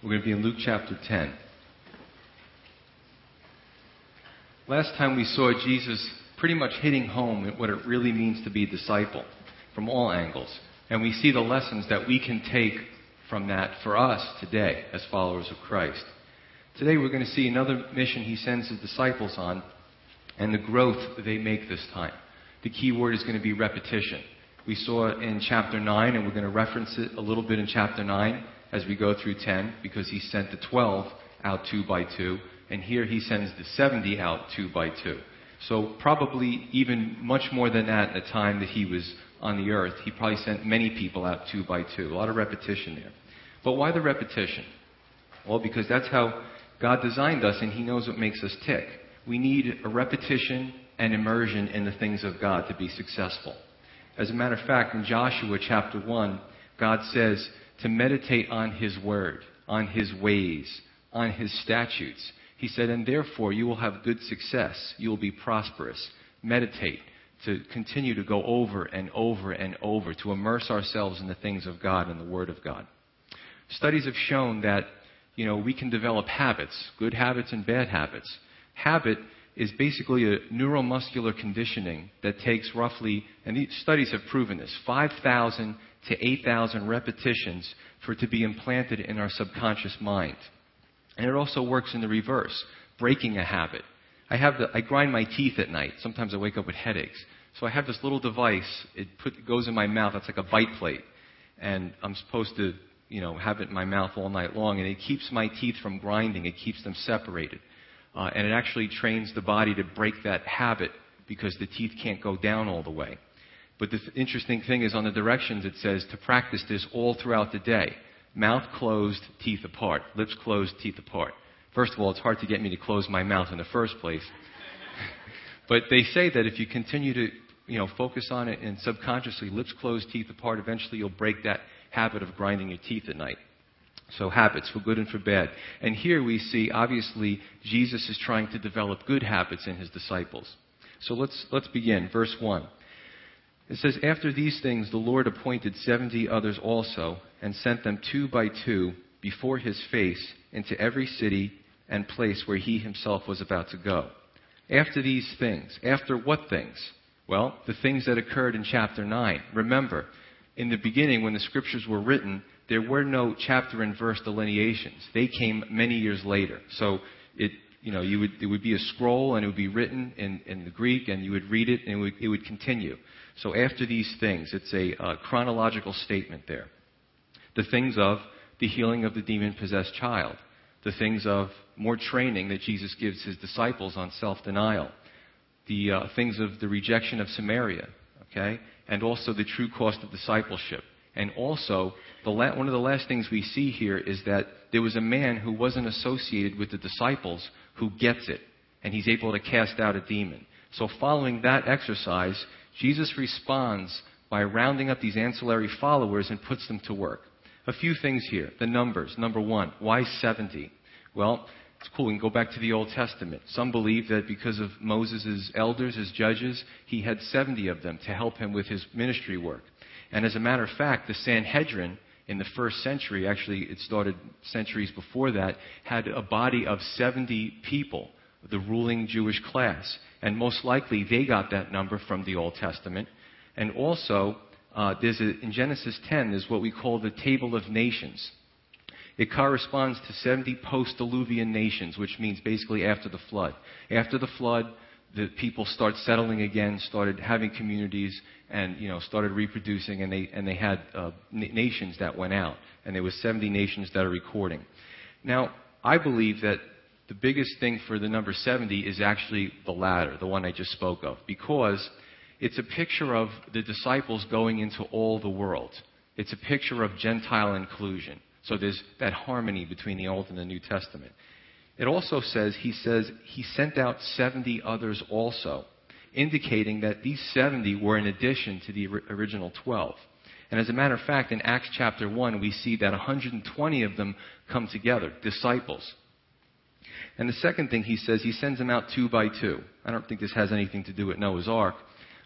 We're going to be in Luke chapter 10. Last time we saw Jesus pretty much hitting home at what it really means to be a disciple from all angles. And we see the lessons that we can take from that for us today as followers of Christ. Today we're going to see another mission he sends his disciples on and the growth they make this time. The key word is going to be repetition. We saw in chapter 9, and we're going to reference it a little bit in chapter 9 as we go through 10 because he sent the 12 out two by two, and here he sends the 70 out two by two. So probably even much more than that at the time that he was on the earth. He probably sent many people out two by two. A lot of repetition there. But why the repetition? Well, because that's how God designed us and he knows what makes us tick. We need a repetition and immersion in the things of God to be successful. As a matter of fact, in Joshua chapter 1, God says to meditate on his word, on his ways, on his statutes. He said, and therefore you will have good success. You will be prosperous. Meditate to continue to go over and over and over, to immerse ourselves in the things of God and the Word of God. Studies have shown that, you know, we can develop habits, good habits and bad habits. Habit is basically a neuromuscular conditioning that takes roughly, and these studies have proven this, 5,000 to 8,000 repetitions for it to be implanted in our subconscious mind. And it also works in the reverse, breaking a habit. I have the, I grind my teeth at night. Sometimes I wake up with headaches. So I have this little device. It, put, goes in my mouth. It's like a bite plate. And I'm supposed to, you know, have it in my mouth all night long. And it keeps my teeth from grinding. It keeps them separated. Uh, and it actually trains the body to break that habit because the teeth can't go down all the way. But the interesting thing is on the directions it says to practice this all throughout the day. Mouth closed, teeth apart. Lips closed, teeth apart. First of all, it's hard to get me to close my mouth in the first place. but they say that if you continue to, you know, focus on it and subconsciously, lips closed, teeth apart, eventually you'll break that habit of grinding your teeth at night. So habits, for good and for bad. And here we see, obviously, Jesus is trying to develop good habits in his disciples. So let's, let's begin. Verse 1. It says, After these things, the Lord appointed seventy others also, and sent them two by two before his face into every city and place where he himself was about to go. After these things, after what things? Well, the things that occurred in chapter 9. Remember, in the beginning, when the scriptures were written, there were no chapter and verse delineations. They came many years later. So it, you know, you would, it would be a scroll and it would be written in, in the Greek and you would read it and it would, it would continue. So after these things, it's a uh, chronological statement there. The things of the healing of the demon possessed child, the things of more training that Jesus gives his disciples on self denial, the uh, things of the rejection of Samaria, okay, and also the true cost of discipleship. And also, la- one of the last things we see here is that there was a man who wasn't associated with the disciples who gets it, and he's able to cast out a demon. So, following that exercise, Jesus responds by rounding up these ancillary followers and puts them to work. A few things here. The numbers. Number one, why 70? Well, it's cool. We can go back to the Old Testament. Some believe that because of Moses' elders, his judges, he had 70 of them to help him with his ministry work. And as a matter of fact, the Sanhedrin in the first century, actually it started centuries before that, had a body of 70 people, the ruling Jewish class. And most likely they got that number from the Old Testament. And also, uh, there's a, in Genesis 10, there's what we call the Table of Nations. It corresponds to 70 post-diluvian nations, which means basically after the flood. After the flood, the people start settling again, started having communities, and you know started reproducing, and they and they had uh, nations that went out, and there was 70 nations that are recording. Now, I believe that the biggest thing for the number 70 is actually the latter, the one I just spoke of, because it's a picture of the disciples going into all the world. It's a picture of Gentile inclusion. So there's that harmony between the Old and the New Testament. It also says, he says, he sent out 70 others also, indicating that these 70 were in addition to the original 12. And as a matter of fact, in Acts chapter 1, we see that 120 of them come together, disciples. And the second thing he says, he sends them out two by two. I don't think this has anything to do with Noah's Ark.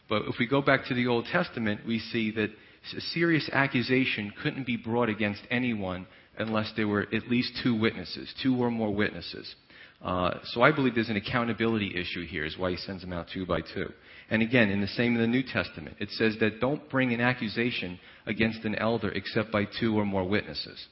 But if we go back to the Old Testament, we see that a serious accusation couldn't be brought against anyone unless there were at least two witnesses, two or more witnesses. Uh, so I believe there's an accountability issue here, is why he sends them out two by two. And again, in the same in the New Testament, it says that don't bring an accusation against an elder except by two or more witnesses.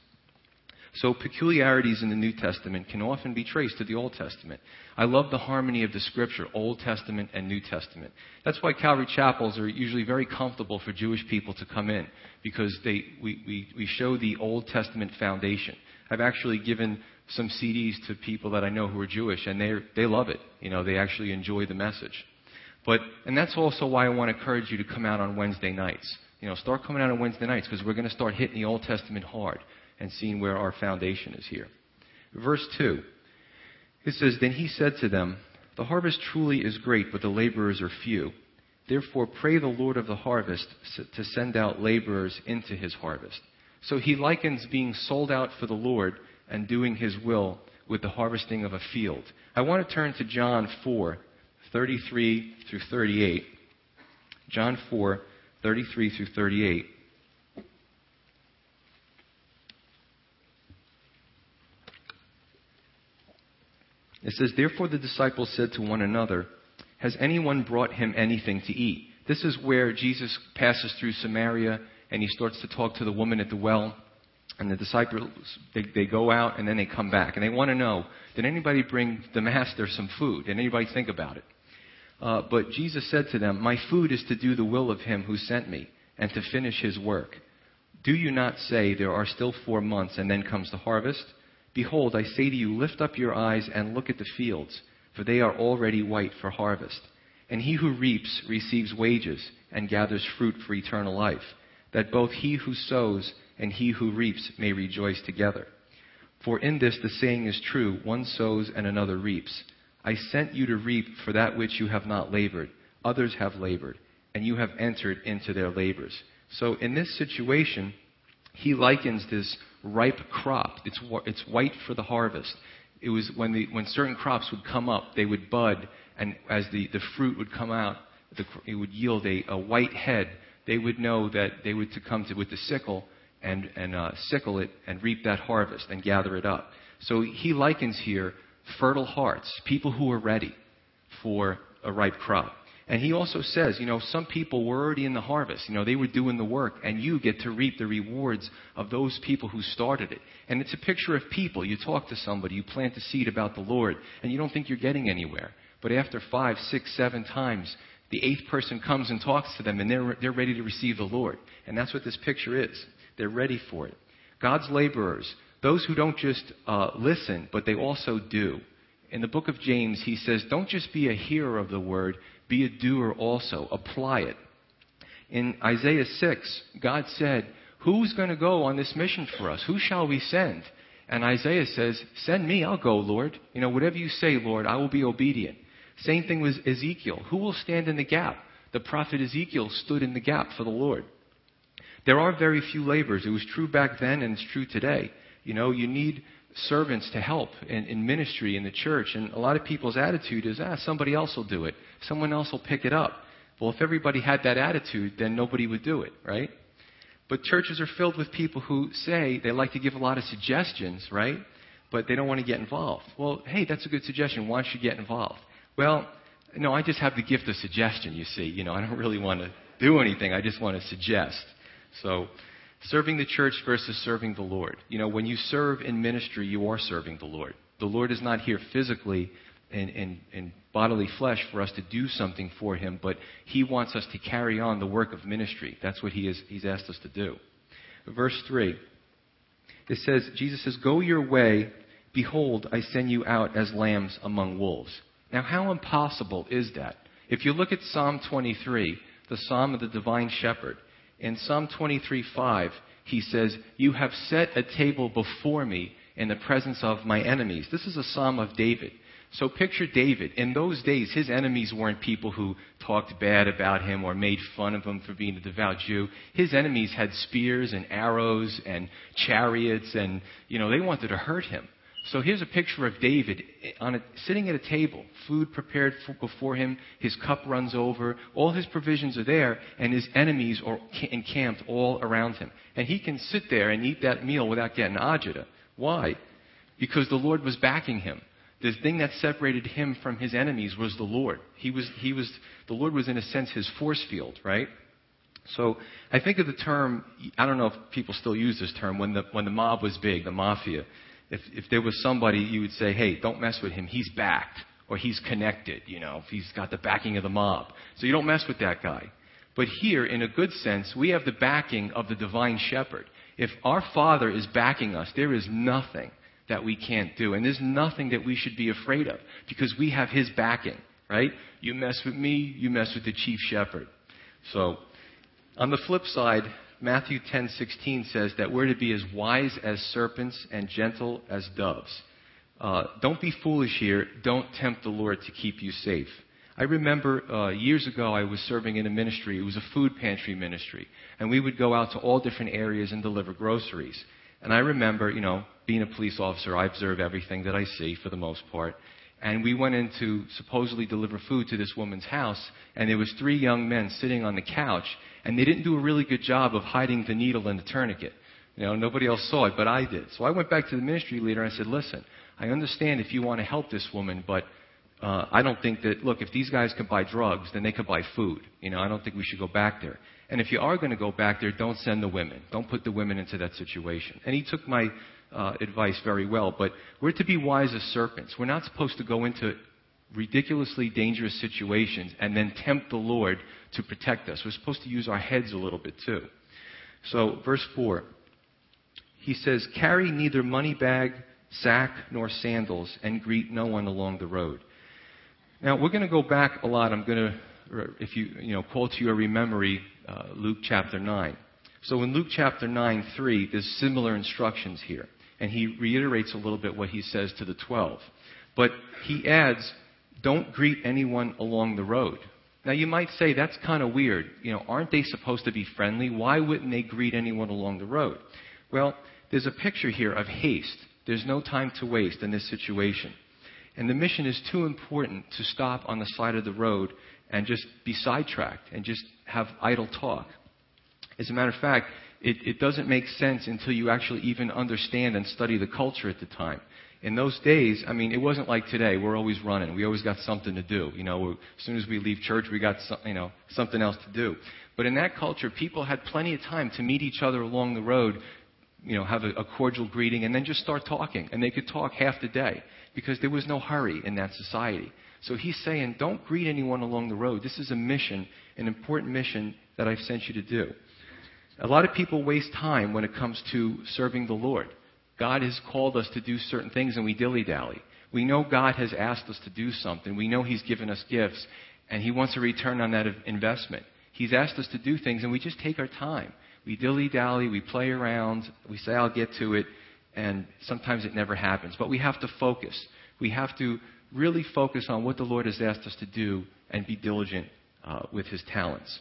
So peculiarities in the New Testament can often be traced to the Old Testament. I love the harmony of the Scripture, Old Testament and New Testament. That's why Calvary chapels are usually very comfortable for Jewish people to come in because they, we, we, we show the Old Testament foundation. I've actually given some CDs to people that I know who are Jewish, and they they love it. You know, they actually enjoy the message. But and that's also why I want to encourage you to come out on Wednesday nights. You know, start coming out on Wednesday nights because we're going to start hitting the Old Testament hard and seeing where our foundation is here. Verse 2. It says, Then he said to them, The harvest truly is great, but the laborers are few. Therefore, pray the Lord of the harvest to send out laborers into his harvest. So he likens being sold out for the Lord and doing his will with the harvesting of a field. I want to turn to John 4, 33 through 38. John 4, 33 through 38. It says, Therefore the disciples said to one another, Has anyone brought him anything to eat? This is where Jesus passes through Samaria and he starts to talk to the woman at the well. And the disciples, they, they go out and then they come back. And they want to know, did anybody bring the master some food? Did anybody think about it? Uh, but Jesus said to them, My food is to do the will of him who sent me and to finish his work. Do you not say, There are still four months and then comes the harvest? Behold, I say to you, lift up your eyes and look at the fields, for they are already white for harvest. And he who reaps receives wages and gathers fruit for eternal life, that both he who sows and he who reaps may rejoice together. For in this the saying is true one sows and another reaps. I sent you to reap for that which you have not labored. Others have labored, and you have entered into their labors. So in this situation, he likens this ripe crop. It's, it's white for the harvest. It was when, the, when certain crops would come up, they would bud, and as the, the fruit would come out, the, it would yield a, a white head. They would know that they would to come to with the sickle and, and uh, sickle it and reap that harvest and gather it up. So he likens here fertile hearts, people who are ready for a ripe crop. And he also says, you know, some people were already in the harvest. You know, they were doing the work, and you get to reap the rewards of those people who started it. And it's a picture of people. You talk to somebody, you plant a seed about the Lord, and you don't think you're getting anywhere. But after five, six, seven times, the eighth person comes and talks to them, and they're, they're ready to receive the Lord. And that's what this picture is. They're ready for it. God's laborers, those who don't just uh, listen, but they also do. In the book of James, he says, Don't just be a hearer of the word, be a doer also. Apply it. In Isaiah 6, God said, Who's going to go on this mission for us? Who shall we send? And Isaiah says, Send me, I'll go, Lord. You know, whatever you say, Lord, I will be obedient. Same thing with Ezekiel. Who will stand in the gap? The prophet Ezekiel stood in the gap for the Lord. There are very few laborers. It was true back then and it's true today. You know, you need servants to help in, in ministry in the church. And a lot of people's attitude is, ah, somebody else will do it. Someone else will pick it up. Well, if everybody had that attitude, then nobody would do it, right? But churches are filled with people who say they like to give a lot of suggestions, right? But they don't want to get involved. Well, hey, that's a good suggestion. Why don't you get involved? Well, no, I just have the gift of suggestion, you see. You know, I don't really want to do anything. I just want to suggest. So, Serving the church versus serving the Lord. You know, when you serve in ministry, you are serving the Lord. The Lord is not here physically in, in, in bodily flesh for us to do something for Him, but He wants us to carry on the work of ministry. That's what he is, He's asked us to do. Verse 3. It says, Jesus says, Go your way. Behold, I send you out as lambs among wolves. Now, how impossible is that? If you look at Psalm 23, the Psalm of the Divine Shepherd, in Psalm 23:5, he says, You have set a table before me in the presence of my enemies. This is a psalm of David. So picture David. In those days, his enemies weren't people who talked bad about him or made fun of him for being a devout Jew. His enemies had spears and arrows and chariots and, you know, they wanted to hurt him. So here's a picture of David eh, on a, sitting at a table, food prepared for, before him, his cup runs over, all his provisions are there, and his enemies are encamped all around him. And he can sit there and eat that meal without getting agita. Why? Because the Lord was backing him. The thing that separated him from his enemies was the Lord. He was, he was, the Lord was in a sense his force field, right? So I think of the term, I don't know if people still use this term, when the, when the mob was big, the mafia if, if there was somebody, you would say, hey, don't mess with him. He's backed or he's connected, you know, he's got the backing of the mob. So you don't mess with that guy. But here, in a good sense, we have the backing of the divine shepherd. If our Father is backing us, there is nothing that we can't do. And there's nothing that we should be afraid of because we have his backing, right? You mess with me, you mess with the chief shepherd. So, on the flip side, Matthew 10:16 says that we're to be as wise as serpents and gentle as doves. Uh, don't be foolish here. Don't tempt the Lord to keep you safe. I remember uh, years ago I was serving in a ministry. It was a food pantry ministry, and we would go out to all different areas and deliver groceries. And I remember, you know, being a police officer, I observe everything that I see for the most part. And we went in to supposedly deliver food to this woman's house, and there was three young men sitting on the couch, and they didn't do a really good job of hiding the needle and the tourniquet. You know, nobody else saw it, but I did. So I went back to the ministry leader and I said, listen, I understand if you want to help this woman, but uh, I don't think that, look, if these guys could buy drugs, then they could buy food. You know, I don't think we should go back there. And if you are going to go back there, don't send the women. Don't put the women into that situation. And he took my uh, advice very well. But we're to be wise as serpents. We're not supposed to go into ridiculously dangerous situations and then tempt the Lord to protect us. We're supposed to use our heads a little bit too. So, verse 4, he says, Carry neither money bag, sack, nor sandals, and greet no one along the road. Now, we're going to go back a lot. I'm going to, if you, you know, call to your memory uh, Luke chapter 9. So in Luke chapter 9, 3, there's similar instructions here. And he reiterates a little bit what he says to the 12. But he adds, don't greet anyone along the road. Now you might say that's kind of weird. You know, aren't they supposed to be friendly? Why wouldn't they greet anyone along the road? Well, there's a picture here of haste. There's no time to waste in this situation. And the mission is too important to stop on the side of the road and just be sidetracked and just have idle talk. As a matter of fact, it, it doesn't make sense until you actually even understand and study the culture at the time in those days, I mean, it wasn't like today. We're always running. We always got something to do. You know, as soon as we leave church, we got some, you know something else to do. But in that culture, people had plenty of time to meet each other along the road, you know, have a, a cordial greeting, and then just start talking. And they could talk half the day because there was no hurry in that society. So he's saying, don't greet anyone along the road. This is a mission, an important mission that I've sent you to do. A lot of people waste time when it comes to serving the Lord. God has called us to do certain things and we dilly dally. We know God has asked us to do something. We know He's given us gifts and He wants a return on that investment. He's asked us to do things and we just take our time. We dilly dally, we play around, we say, I'll get to it, and sometimes it never happens. But we have to focus. We have to really focus on what the Lord has asked us to do and be diligent uh, with His talents.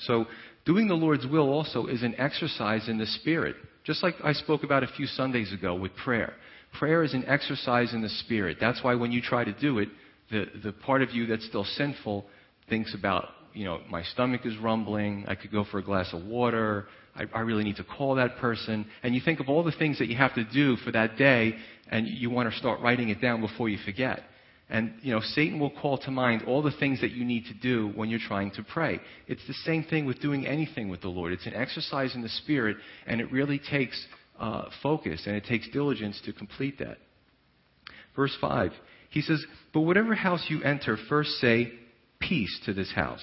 So, doing the Lord's will also is an exercise in the Spirit. Just like I spoke about a few Sundays ago with prayer. Prayer is an exercise in the Spirit. That's why when you try to do it, the, the part of you that's still sinful thinks about, you know, my stomach is rumbling, I could go for a glass of water, I, I really need to call that person. And you think of all the things that you have to do for that day, and you want to start writing it down before you forget. And, you know, Satan will call to mind all the things that you need to do when you're trying to pray. It's the same thing with doing anything with the Lord. It's an exercise in the Spirit, and it really takes uh, focus and it takes diligence to complete that. Verse 5, he says, But whatever house you enter, first say, Peace to this house.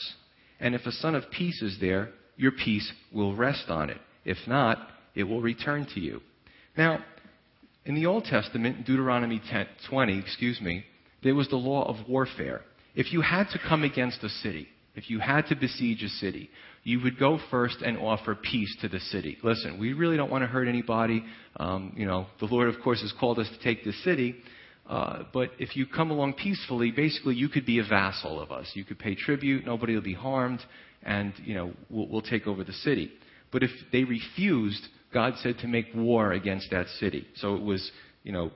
And if a son of peace is there, your peace will rest on it. If not, it will return to you. Now, in the Old Testament, Deuteronomy 10, 20, excuse me, there was the law of warfare. If you had to come against a city, if you had to besiege a city, you would go first and offer peace to the city. Listen, we really don't want to hurt anybody. Um, you know, the Lord, of course, has called us to take this city. Uh, but if you come along peacefully, basically you could be a vassal of us. You could pay tribute, nobody will be harmed, and you know we'll, we'll take over the city. But if they refused, God said to make war against that city. So it was, you know,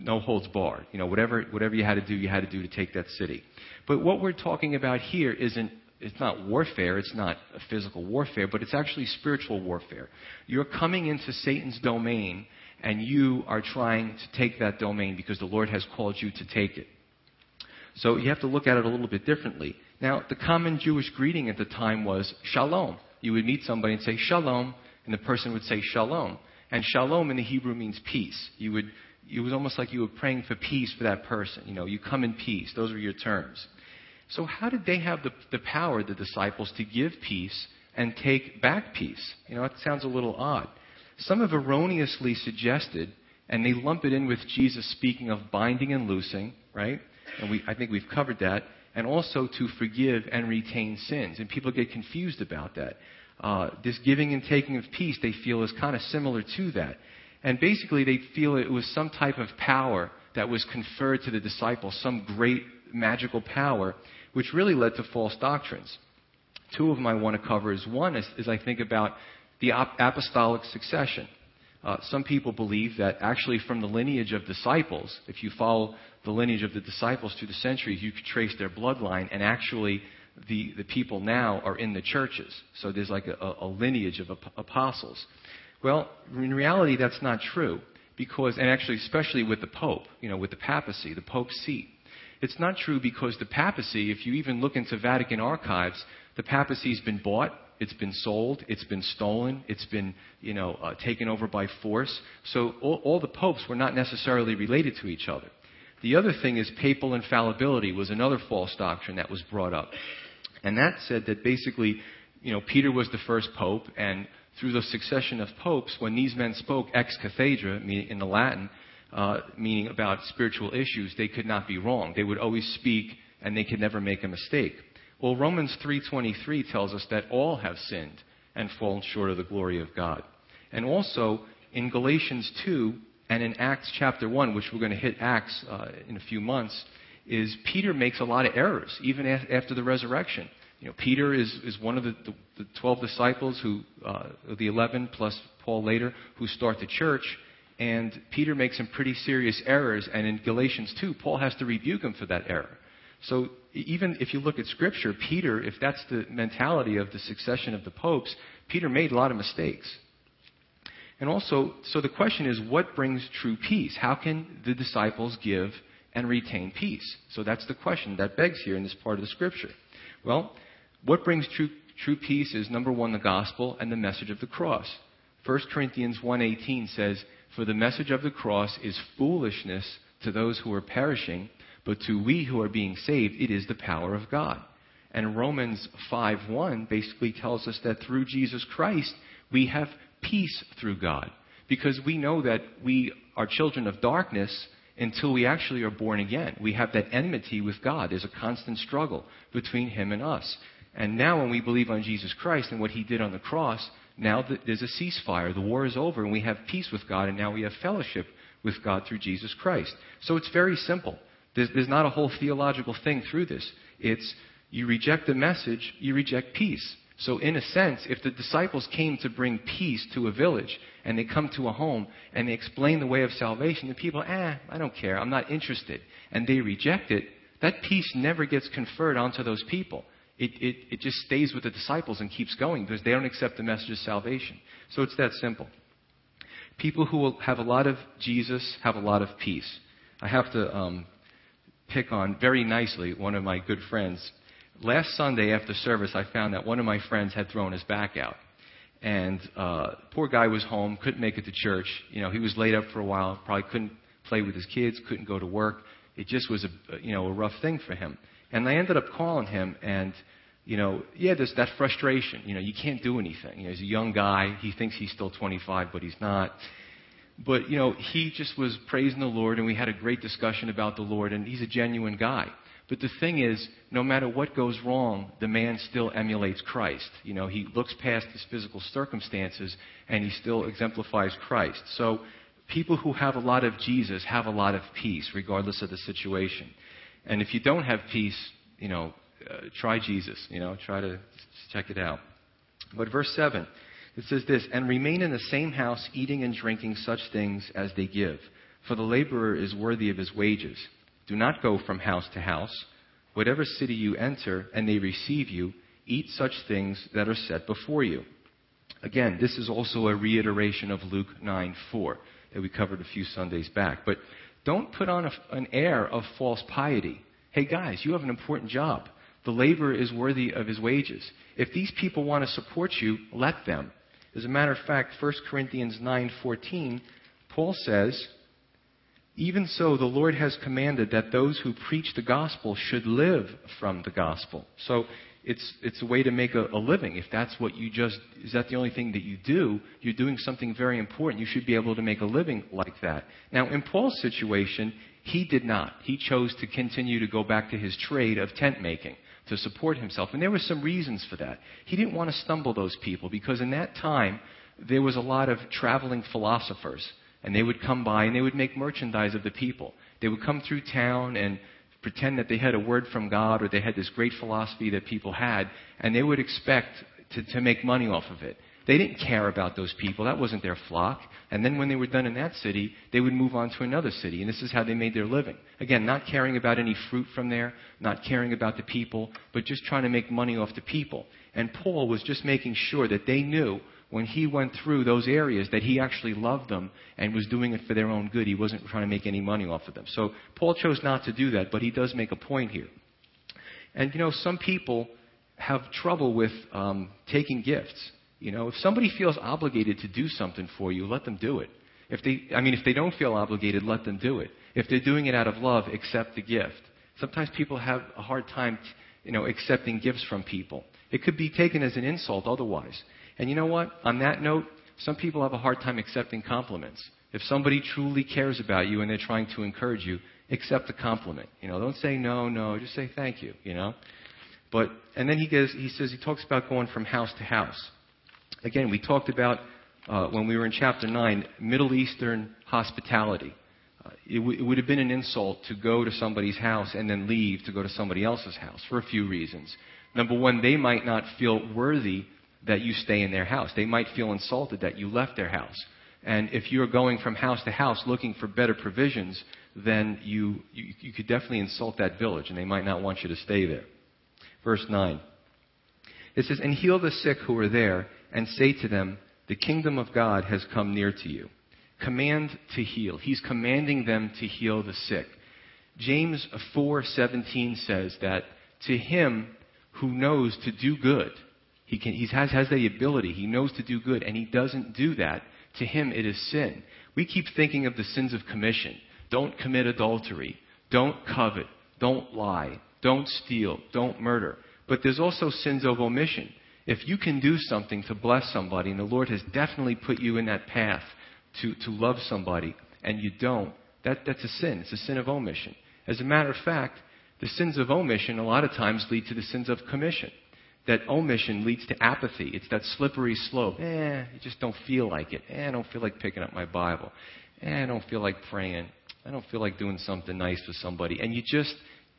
no holds barred. You know, whatever, whatever you had to do, you had to do to take that city. But what we're talking about here isn't, it's not warfare, it's not a physical warfare, but it's actually spiritual warfare. You're coming into Satan's domain and you are trying to take that domain because the Lord has called you to take it. So you have to look at it a little bit differently. Now, the common Jewish greeting at the time was shalom. You would meet somebody and say shalom, and the person would say shalom. And shalom in the Hebrew means peace. You would, it was almost like you were praying for peace for that person. You know, you come in peace. Those were your terms. So how did they have the, the power, the disciples, to give peace and take back peace? You know, it sounds a little odd. Some have erroneously suggested, and they lump it in with Jesus speaking of binding and loosing, right? And we, I think we've covered that. And also to forgive and retain sins. And people get confused about that. Uh, this giving and taking of peace, they feel, is kind of similar to that. And basically, they feel it was some type of power that was conferred to the disciples, some great magical power, which really led to false doctrines. Two of them I want to cover is one is, is I think about the apostolic succession. Uh, some people believe that actually from the lineage of disciples, if you follow the lineage of the disciples through the centuries, you could trace their bloodline, and actually the, the people now are in the churches. So there's like a, a lineage of apostles. Well, in reality, that's not true. Because, and actually, especially with the Pope, you know, with the papacy, the Pope's seat. It's not true because the papacy, if you even look into Vatican archives, the papacy's been bought, it's been sold, it's been stolen, it's been, you know, uh, taken over by force. So all, all the popes were not necessarily related to each other. The other thing is papal infallibility was another false doctrine that was brought up. And that said that basically, you know, Peter was the first pope, and through the succession of popes, when these men spoke ex cathedra, meaning in the Latin, uh, meaning about spiritual issues, they could not be wrong. They would always speak, and they could never make a mistake. Well, Romans 3:23 tells us that all have sinned and fallen short of the glory of God. And also in Galatians 2 and in Acts chapter 1, which we're going to hit Acts uh, in a few months, is Peter makes a lot of errors, even after the resurrection. You know, Peter is, is one of the, the, the 12 disciples who, uh, the 11 plus Paul later, who start the church. And Peter makes some pretty serious errors. And in Galatians 2, Paul has to rebuke him for that error. So even if you look at Scripture, Peter, if that's the mentality of the succession of the popes, Peter made a lot of mistakes. And also, so the question is, what brings true peace? How can the disciples give and retain peace? So that's the question that begs here in this part of the Scripture. Well, what brings true, true peace is number one, the gospel and the message of the cross. 1 Corinthians 1.18 says, For the message of the cross is foolishness to those who are perishing, but to we who are being saved, it is the power of God. And Romans 5.1 basically tells us that through Jesus Christ, we have peace through God. Because we know that we are children of darkness until we actually are born again. We have that enmity with God. There's a constant struggle between Him and us. And now, when we believe on Jesus Christ and what He did on the cross, now there's a ceasefire. The war is over, and we have peace with God, and now we have fellowship with God through Jesus Christ. So it's very simple. There's, there's not a whole theological thing through this. It's you reject the message, you reject peace. So, in a sense, if the disciples came to bring peace to a village and they come to a home and they explain the way of salvation, the people, eh, I don't care, I'm not interested, and they reject it, that peace never gets conferred onto those people. It, it, it just stays with the disciples and keeps going because they don't accept the message of salvation. So, it's that simple. People who have a lot of Jesus have a lot of peace. I have to um, pick on very nicely one of my good friends. Last Sunday after service, I found that one of my friends had thrown his back out. And uh, poor guy was home, couldn't make it to church. You know, he was laid up for a while, probably couldn't play with his kids, couldn't go to work. It just was a you know a rough thing for him. And I ended up calling him, and you know, yeah, there's that frustration. You know, you can't do anything. You know, he's a young guy. He thinks he's still 25, but he's not. But, you know, he just was praising the Lord, and we had a great discussion about the Lord, and he's a genuine guy. But the thing is, no matter what goes wrong, the man still emulates Christ. You know, he looks past his physical circumstances, and he still exemplifies Christ. So, people who have a lot of Jesus have a lot of peace, regardless of the situation. And if you don't have peace, you know, uh, try Jesus. You know, try to check it out. But verse 7 it says this, and remain in the same house, eating and drinking such things as they give, for the laborer is worthy of his wages. Do not go from house to house. Whatever city you enter, and they receive you, eat such things that are set before you. Again, this is also a reiteration of Luke 9 4 that we covered a few Sundays back. But don't put on a, an air of false piety. Hey guys, you have an important job. The laborer is worthy of his wages. If these people want to support you, let them. As a matter of fact, 1 Corinthians 9:14, Paul says, "Even so the Lord has commanded that those who preach the gospel should live from the gospel." So it's, it's a way to make a, a, living. If that's what you just, is that the only thing that you do, you're doing something very important. You should be able to make a living like that. Now, in Paul's situation, he did not. He chose to continue to go back to his trade of tent making to support himself. And there were some reasons for that. He didn't want to stumble those people because in that time, there was a lot of traveling philosophers. And they would come by and they would make merchandise of the people. They would come through town and pretend that they had a word from God or they had this great philosophy that people had, and they would expect to, to make money off of it. They didn't care about those people. That wasn't their flock. And then when they were done in that city, they would move on to another city. And this is how they made their living. Again, not caring about any fruit from there, not caring about the people, but just trying to make money off the people. And Paul was just making sure that they knew when he went through those areas that he actually loved them and was doing it for their own good. He wasn't trying to make any money off of them. So Paul chose not to do that, but he does make a point here. And you know, some people have trouble with um, taking gifts. You know, if somebody feels obligated to do something for you, let them do it. If they, I mean, if they don't feel obligated, let them do it. If they're doing it out of love, accept the gift. Sometimes people have a hard time, you know, accepting gifts from people. It could be taken as an insult otherwise. And you know what? On that note, some people have a hard time accepting compliments. If somebody truly cares about you and they're trying to encourage you, accept the compliment. You know, don't say no, no, just say thank you, you know. But and then he goes he says he talks about going from house to house. Again, we talked about uh, when we were in chapter 9, Middle Eastern hospitality. Uh, it, w- it would have been an insult to go to somebody's house and then leave to go to somebody else's house for a few reasons. Number one, they might not feel worthy that you stay in their house. They might feel insulted that you left their house. And if you're going from house to house looking for better provisions, then you, you, you could definitely insult that village, and they might not want you to stay there. Verse 9. It says, And heal the sick who are there, and say to them, The kingdom of God has come near to you. Command to heal. He's commanding them to heal the sick. James 4:17 says that to him who knows to do good he, can, he has, has the ability. He knows to do good, and he doesn't do that. To him, it is sin. We keep thinking of the sins of commission. Don't commit adultery. Don't covet. Don't lie. Don't steal. Don't murder. But there's also sins of omission. If you can do something to bless somebody, and the Lord has definitely put you in that path to, to love somebody, and you don't, that, that's a sin. It's a sin of omission. As a matter of fact, the sins of omission a lot of times lead to the sins of commission that omission leads to apathy. It's that slippery slope. Eh, you just don't feel like it. Eh, I don't feel like picking up my Bible. Eh, I don't feel like praying. I don't feel like doing something nice for somebody. And you just,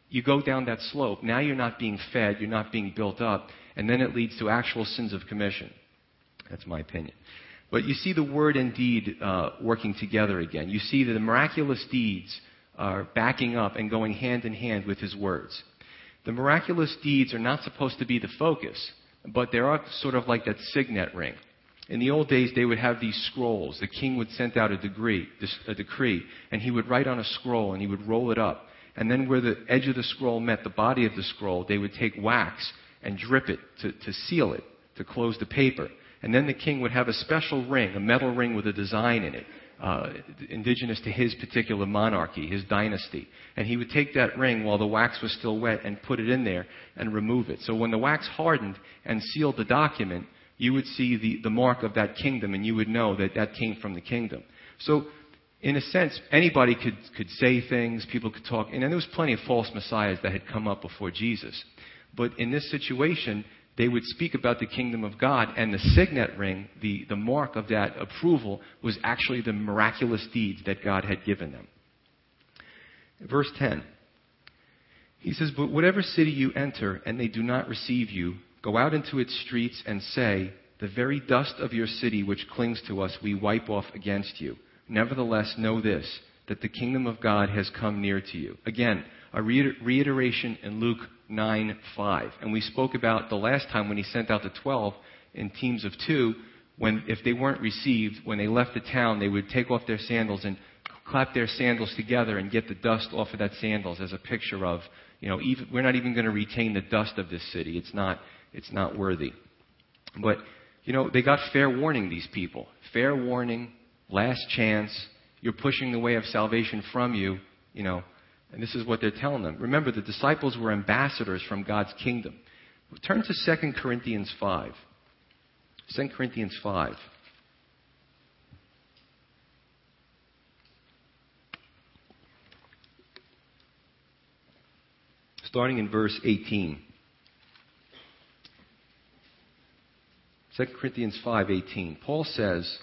you go down that slope. Now you're not being fed, you're not being built up, and then it leads to actual sins of commission. That's my opinion. But you see the word and deed uh, working together again. You see that the miraculous deeds are backing up and going hand in hand with his words. The miraculous deeds are not supposed to be the focus, but they are sort of like that signet ring. In the old days, they would have these scrolls. The king would send out a, degree, a decree, and he would write on a scroll and he would roll it up. And then where the edge of the scroll met the body of the scroll, they would take wax and drip it to, to seal it, to close the paper. And then the king would have a special ring, a metal ring with a design in it uh, indigenous to his particular monarchy, his dynasty. And he would take that ring while the wax was still wet and put it in there and remove it. So when the wax hardened and sealed the document, you would see the, the mark of that kingdom and you would know that that came from the kingdom. So, in a sense, anybody could, could say things, people could talk, and there was plenty of false messiahs that had come up before Jesus. But in this situation, they would speak about the kingdom of God, and the signet ring, the, the mark of that approval, was actually the miraculous deeds that God had given them. Verse 10. He says, But whatever city you enter and they do not receive you, go out into its streets and say, The very dust of your city which clings to us we wipe off against you. Nevertheless, know this that the kingdom of God has come near to you. Again, a reiteration in Luke 9 5. And we spoke about the last time when he sent out the 12 in teams of two, when if they weren't received, when they left the town, they would take off their sandals and clap their sandals together and get the dust off of that sandals as a picture of, you know, even, we're not even going to retain the dust of this city. It's not, it's not worthy. But, you know, they got fair warning, these people. Fair warning, last chance, you're pushing the way of salvation from you, you know, and this is what they're telling them. Remember, the disciples were ambassadors from God's kingdom. Turn to 2 Corinthians 5. 2 Corinthians 5. Starting in verse 18. 2 Corinthians 5:18. Paul says,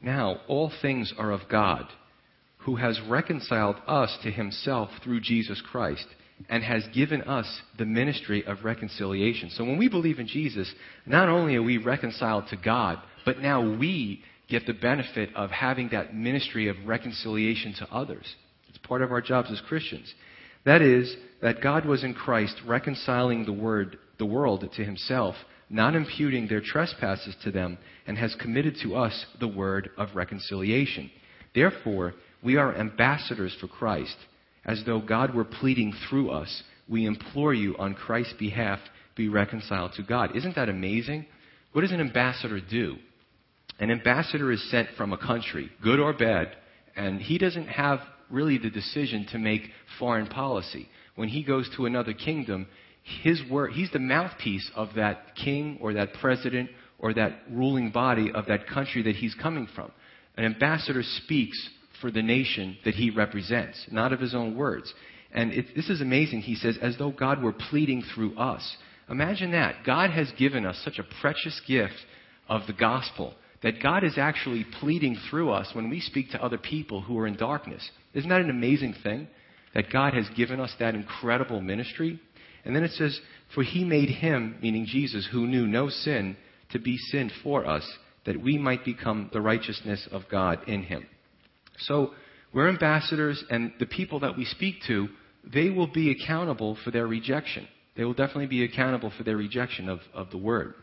"Now all things are of God, who has reconciled us to himself through Jesus Christ and has given us the ministry of reconciliation. So when we believe in Jesus, not only are we reconciled to God, but now we get the benefit of having that ministry of reconciliation to others. It's part of our jobs as Christians. That is, that God was in Christ reconciling the, word, the world to himself, not imputing their trespasses to them, and has committed to us the word of reconciliation. Therefore, we are ambassadors for Christ as though God were pleading through us. We implore you on Christ's behalf, be reconciled to God. Isn't that amazing? What does an ambassador do? An ambassador is sent from a country, good or bad, and he doesn't have really the decision to make foreign policy. When he goes to another kingdom, his word, he's the mouthpiece of that king or that president or that ruling body of that country that he's coming from. An ambassador speaks for the nation that he represents, not of his own words. And it, this is amazing. He says, as though God were pleading through us. Imagine that. God has given us such a precious gift of the gospel that God is actually pleading through us when we speak to other people who are in darkness. Isn't that an amazing thing? That God has given us that incredible ministry? And then it says, For he made him, meaning Jesus, who knew no sin, to be sin for us, that we might become the righteousness of God in him. So we're ambassadors, and the people that we speak to, they will be accountable for their rejection. They will definitely be accountable for their rejection of, of the word.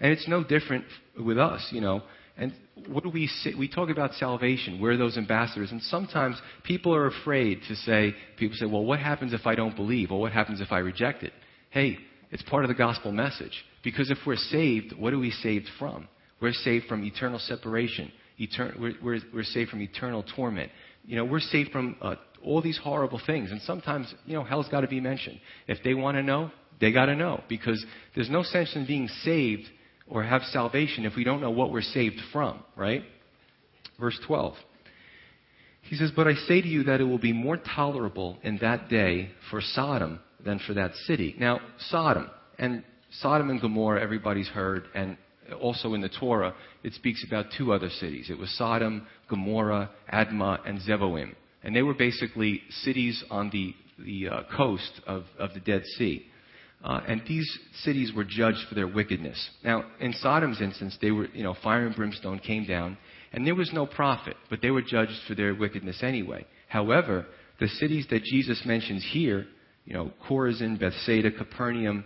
And it's no different with us, you know. And what do we say? We talk about salvation. We're those ambassadors. And sometimes people are afraid to say, people say, well, what happens if I don't believe? Or what happens if I reject it? Hey, it's part of the gospel message. Because if we're saved, what are we saved from? We're saved from eternal separation etern- we're, we're, we're saved from eternal torment. You know, we're saved from uh, all these horrible things. And sometimes, you know, hell's got to be mentioned. If they want to know, they got to know. Because there's no sense in being saved or have salvation if we don't know what we're saved from, right? Verse 12. He says, But I say to you that it will be more tolerable in that day for Sodom than for that city. Now, Sodom, and Sodom and Gomorrah, everybody's heard, and also in the Torah, it speaks about two other cities. It was Sodom, Gomorrah, Admah, and Zeboim. And they were basically cities on the, the uh, coast of, of the Dead Sea. Uh, and these cities were judged for their wickedness. Now, in Sodom's instance, they were, you know, fire and brimstone came down, and there was no prophet, but they were judged for their wickedness anyway. However, the cities that Jesus mentions here, you know, Chorazin, Bethsaida, Capernaum,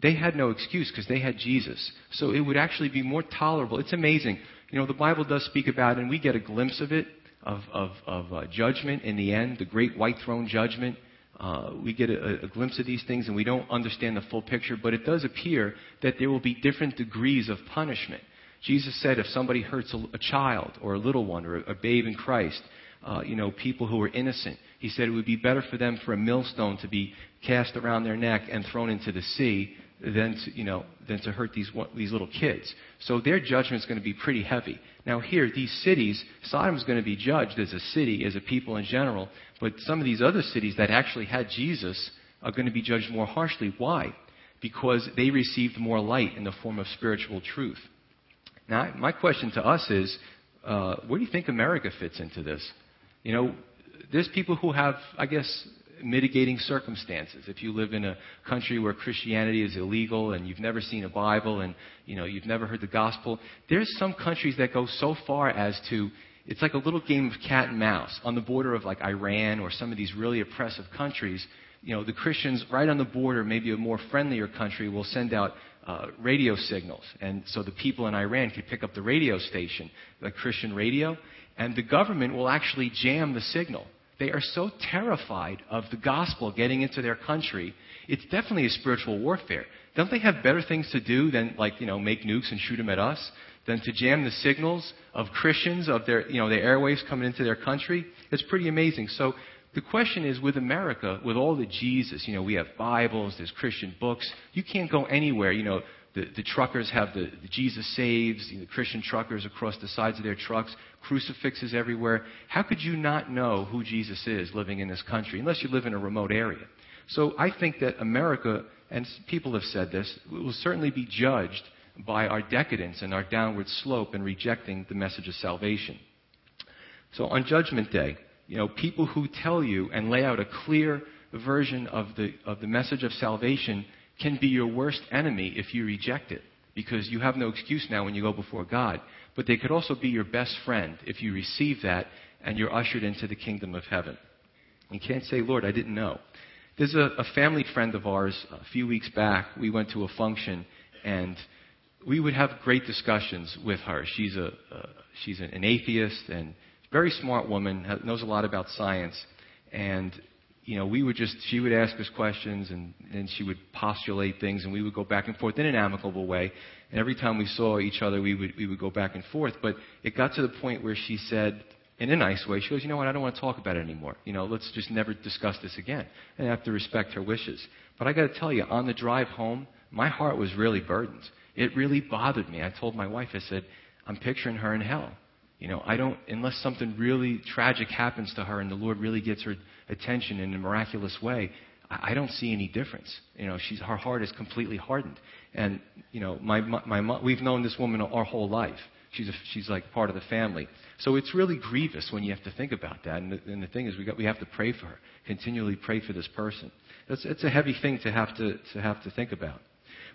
they had no excuse because they had Jesus. So it would actually be more tolerable. It's amazing. You know, the Bible does speak about, and we get a glimpse of it, of, of, of uh, judgment in the end, the great white throne judgment. Uh, we get a, a glimpse of these things and we don't understand the full picture, but it does appear that there will be different degrees of punishment. Jesus said if somebody hurts a, a child or a little one or a, a babe in Christ, uh, you know, people who are innocent, he said it would be better for them for a millstone to be cast around their neck and thrown into the sea than to, you know, than to hurt these, these little kids. So their judgment is going to be pretty heavy. Now here, these cities, Sodom is going to be judged as a city, as a people in general, but some of these other cities that actually had Jesus are going to be judged more harshly. Why? Because they received more light in the form of spiritual truth. Now, my question to us is, uh, where do you think America fits into this? You know, there's people who have, I guess, mitigating circumstances. If you live in a country where Christianity is illegal and you've never seen a Bible and you know you've never heard the gospel, there's some countries that go so far as to it's like a little game of cat and mouse on the border of like Iran or some of these really oppressive countries. You know, the Christians right on the border, maybe a more friendlier country, will send out uh, radio signals. And so the people in Iran could pick up the radio station, the Christian radio, and the government will actually jam the signal. They are so terrified of the gospel getting into their country. It's definitely a spiritual warfare. Don't they have better things to do than, like, you know, make nukes and shoot them at us? Than to jam the signals of Christians, of their, you know, their airwaves coming into their country? It's pretty amazing. So the question is with America, with all the Jesus, you know, we have Bibles, there's Christian books. You can't go anywhere. You know, the, the truckers have the, the Jesus Saves, you know, the Christian truckers across the sides of their trucks, crucifixes everywhere. How could you not know who Jesus is living in this country, unless you live in a remote area? So I think that America, and people have said this, will certainly be judged by our decadence and our downward slope in rejecting the message of salvation. So on Judgment Day, you know, people who tell you and lay out a clear version of the, of the message of salvation can be your worst enemy if you reject it, because you have no excuse now when you go before God. But they could also be your best friend if you receive that and you're ushered into the kingdom of heaven. You can't say, Lord, I didn't know. There's a, a family friend of ours, a few weeks back, we went to a function and we would have great discussions with her. She's, a, uh, she's an atheist and very smart woman, knows a lot about science, and you know, we would just, she would ask us questions and, and she would postulate things and we would go back and forth in an amicable way. And every time we saw each other, we would, we would go back and forth. But it got to the point where she said, in a nice way, she goes, you know what, I don't want to talk about it anymore. You know, let's just never discuss this again. And I have to respect her wishes. But I got to tell you, on the drive home, my heart was really burdened. It really bothered me. I told my wife, I said, I'm picturing her in hell. You know, I don't, unless something really tragic happens to her and the Lord really gets her attention in a miraculous way, I, I don't see any difference. You know, she's, her heart is completely hardened. And, you know, my, my, my, we've known this woman our whole life. She's, a, she's like part of the family. So it's really grievous when you have to think about that. And the, and the thing is, we, got, we have to pray for her, continually pray for this person. It's, it's a heavy thing to have to, to have to think about.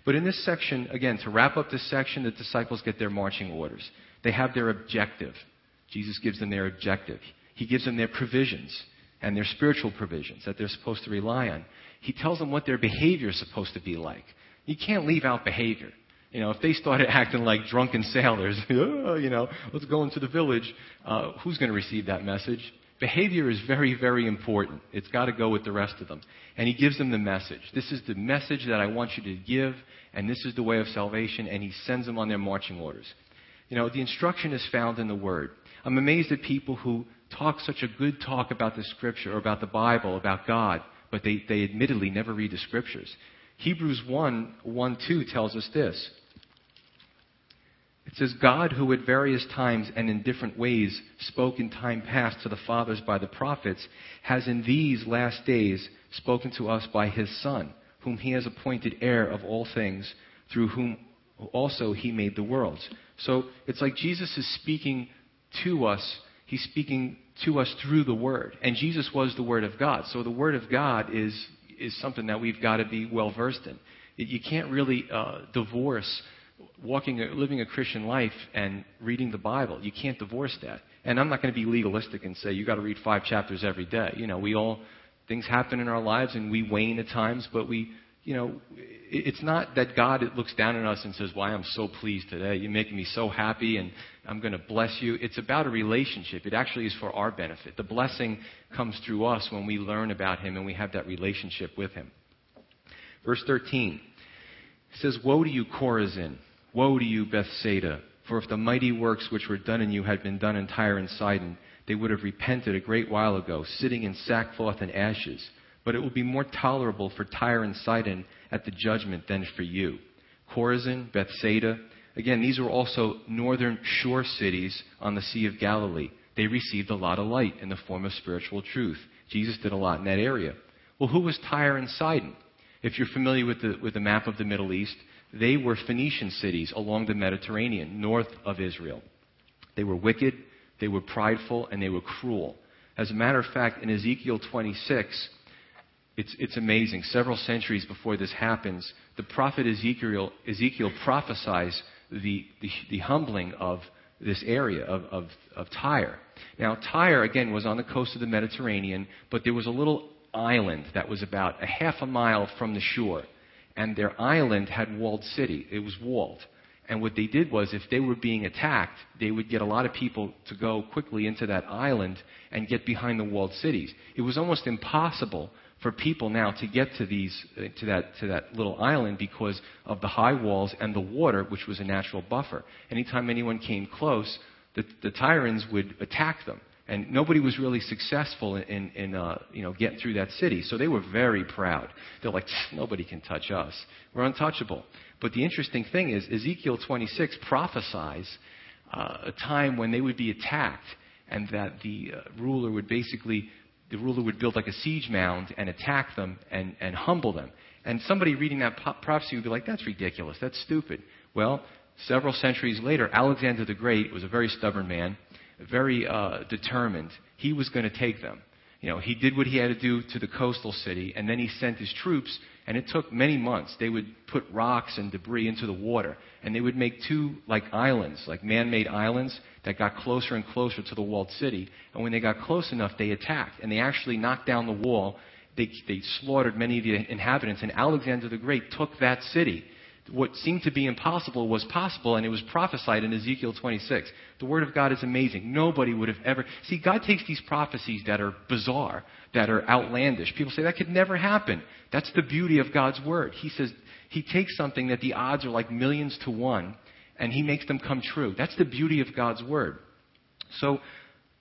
But in this section, again, to wrap up this section, the disciples get their marching orders. They have their objective. Jesus gives them their objective. He gives them their provisions and their spiritual provisions that they're supposed to rely on. He tells them what their behavior is supposed to be like. You can't leave out behavior. You know, if they started acting like drunken sailors, oh, you know, let's go into the village, uh, who's going to receive that message? Behavior is very, very important. It's got to go with the rest of them. And he gives them the message. This is the message that I want you to give, and this is the way of salvation, and he sends them on their marching orders. You know, the instruction is found in the Word. I'm amazed at people who talk such a good talk about the Scripture or about the Bible, about God, but they, they admittedly never read the Scriptures. Hebrews 1 1 2 tells us this. It says, God, who at various times and in different ways spoke in time past to the fathers by the prophets, has in these last days spoken to us by his Son, whom he has appointed heir of all things, through whom also he made the worlds. So it's like Jesus is speaking to us. He's speaking to us through the Word. And Jesus was the Word of God. So the Word of God is, is something that we've got to be well versed in. You can't really uh, divorce walking, living a Christian life and reading the Bible. You can't divorce that. And I'm not going to be legalistic and say you've got to read five chapters every day. You know, we all things happen in our lives and we wane at times, but we you know, it's not that God looks down on us and says, Why, I'm so pleased today. You're making me so happy and I'm going to bless you. It's about a relationship. It actually is for our benefit. The blessing comes through us when we learn about Him and we have that relationship with Him. Verse 13 says, Woe to you, Chorazin! Woe to you, Bethsaida! For if the mighty works which were done in you had been done in Tyre and Sidon, they would have repented a great while ago, sitting in sackcloth and ashes but it will be more tolerable for Tyre and Sidon at the judgment than for you. Chorazin, Bethsaida, again, these were also northern shore cities on the Sea of Galilee. They received a lot of light in the form of spiritual truth. Jesus did a lot in that area. Well, who was Tyre and Sidon? If you're familiar with the, with the map of the Middle East, they were Phoenician cities along the Mediterranean, north of Israel. They were wicked, they were prideful, and they were cruel. As a matter of fact, in Ezekiel 26, it's, it's amazing. Several centuries before this happens, the prophet Ezekiel, Ezekiel prophesies the, the, the humbling of this area of, of, of Tyre. Now, Tyre, again, was on the coast of the Mediterranean, but there was a little island that was about a half a mile from the shore. And their island had walled city. It was walled. And what they did was, if they were being attacked, they would get a lot of people to go quickly into that island and get behind the walled cities. It was almost impossible for people now to get to these uh, to that to that little island because of the high walls and the water, which was a natural buffer. Anytime anyone came close, the, the Tyrians would attack them. And nobody was really successful in, in uh, you know, getting through that city. So they were very proud. They're like, nobody can touch us. We're untouchable. But the interesting thing is, Ezekiel 26 prophesies uh, a time when they would be attacked and that the uh, ruler would basically, the ruler would build like a siege mound and attack them and, and humble them. And somebody reading that prophecy would be like, that's ridiculous. That's stupid. Well, several centuries later, Alexander the Great was a very stubborn man very uh, determined. He was going to take them. You know, he did what he had to do to the coastal city, and then he sent his troops, and it took many months. They would put rocks and debris into the water, and they would make two, like islands, like man made islands, that got closer and closer to the walled city. And when they got close enough, they attacked, and they actually knocked down the wall. They, they slaughtered many of the inhabitants, and Alexander the Great took that city what seemed to be impossible was possible, and it was prophesied in Ezekiel 26. The Word of God is amazing. Nobody would have ever. See, God takes these prophecies that are bizarre, that are outlandish. People say that could never happen. That's the beauty of God's Word. He says He takes something that the odds are like millions to one, and He makes them come true. That's the beauty of God's Word. So,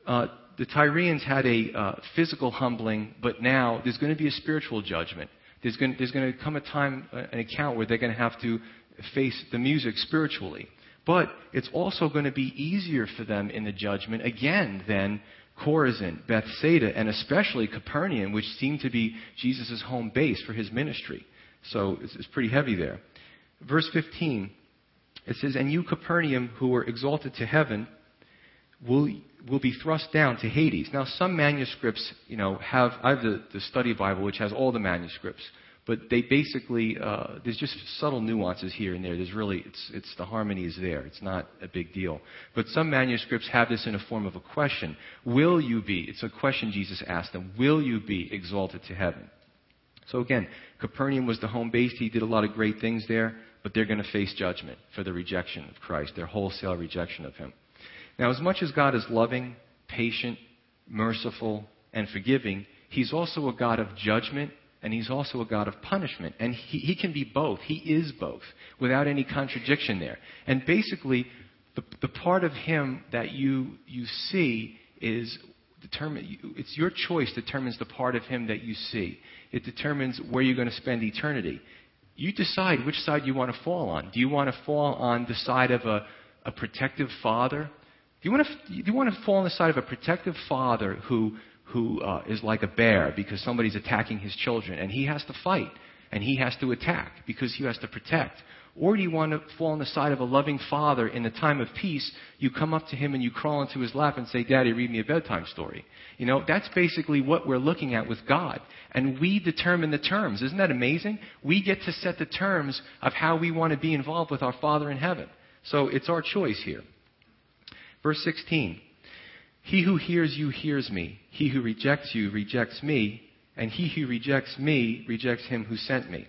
uh, the Tyrians had a uh, physical humbling, but now there's going to be a spiritual judgment there's going, there's going to come a time, uh, an account where they're going to have to face the music spiritually. But it's also going to be easier for them in the judgment, again, than Chorazin, Bethsaida, and especially Capernaum, which seemed to be Jesus' home base for his ministry. So it's, it's pretty heavy there. Verse 15, it says, And you, Capernaum, who were exalted to heaven, will, will be thrust down to Hades. Now, some manuscripts, you know, have, I have the, the study Bible, which has all the manuscripts, but they basically, uh, there's just subtle nuances here and there. There's really, it's, it's, the harmony is there. It's not a big deal. But some manuscripts have this in a form of a question. Will you be, it's a question Jesus asked them, will you be exalted to heaven? So again, Capernaum was the home base. He did a lot of great things there, but they're going to face judgment for the rejection of Christ, their wholesale rejection of Him. Now, as much as God is loving, patient, merciful, and forgiving, He's also a God of judgment and He's also a God of punishment. And He, he can be both. He is both without any contradiction there. And basically, the, the part of Him that you, you see is determined, it's your choice determines the part of Him that you see. It determines where you're going to spend eternity. You decide which side you want to fall on. Do you want to fall on the side of a, a protective father you want to, do you want to fall on the side of a protective father who, who uh, is like a bear because somebody's attacking his children and he has to fight and he has to attack because he has to protect? Or do you want to fall on the side of a loving father in the time of peace? You come up to him and you crawl into his lap and say, Daddy, read me a bedtime story. You know, that's basically what we're looking at with God. And we determine the terms. Isn't that amazing? We get to set the terms of how we want to be involved with our Father in heaven. So it's our choice here. Verse 16 He who hears you hears me. He who rejects you rejects me. And he who rejects me rejects him who sent me.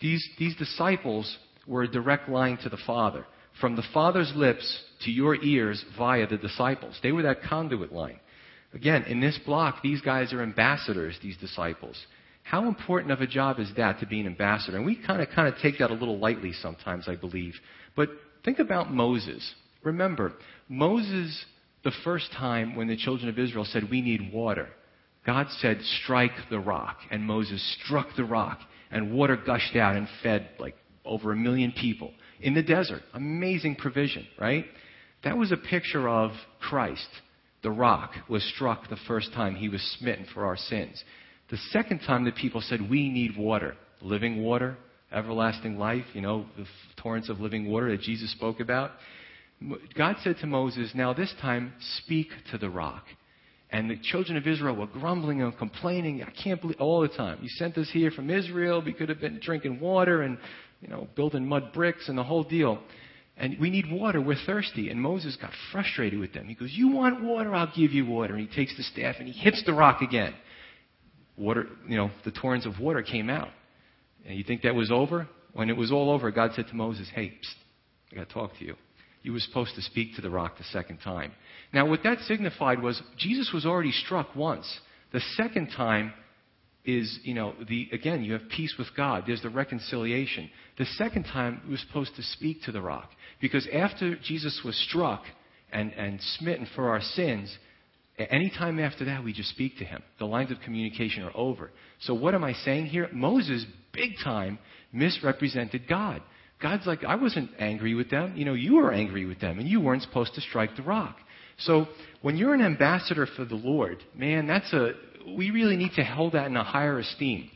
these, these disciples were a direct line to the Father. From the Father's lips to your ears via the disciples. They were that conduit line. Again, in this block, these guys are ambassadors, these disciples. How important of a job is that to be an ambassador? And we kind of kind of take that a little lightly sometimes, I believe. But think about Moses. Remember, Moses, the first time when the children of Israel said, We need water, God said, Strike the rock. And Moses struck the rock, and water gushed out and fed like over a million people in the desert. Amazing provision, right? That was a picture of Christ. The rock was struck the first time he was smitten for our sins. The second time the people said, We need water, living water, everlasting life, you know, the torrents of living water that Jesus spoke about. God said to Moses, Now this time, speak to the rock. And the children of Israel were grumbling and complaining. I can't believe all the time. You sent us here from Israel. We could have been drinking water and, you know, building mud bricks and the whole deal. And we need water. We're thirsty. And Moses got frustrated with them. He goes, You want water? I'll give you water. And he takes the staff and he hits the rock again. Water, you know, the torrents of water came out. And you think that was over? When it was all over, God said to Moses, Hey, psst, I got to talk to you. You were supposed to speak to the rock the second time. Now, what that signified was Jesus was already struck once. The second time is, you know, the, again, you have peace with God. There's the reconciliation. The second time, he was supposed to speak to the rock. Because after Jesus was struck and, and smitten for our sins, any time after that, we just speak to him. The lines of communication are over. So, what am I saying here? Moses, big time, misrepresented God. God's like, I wasn't angry with them. You know, you were angry with them, and you weren't supposed to strike the rock. So, when you're an ambassador for the Lord, man, that's a, we really need to hold that in a higher esteem.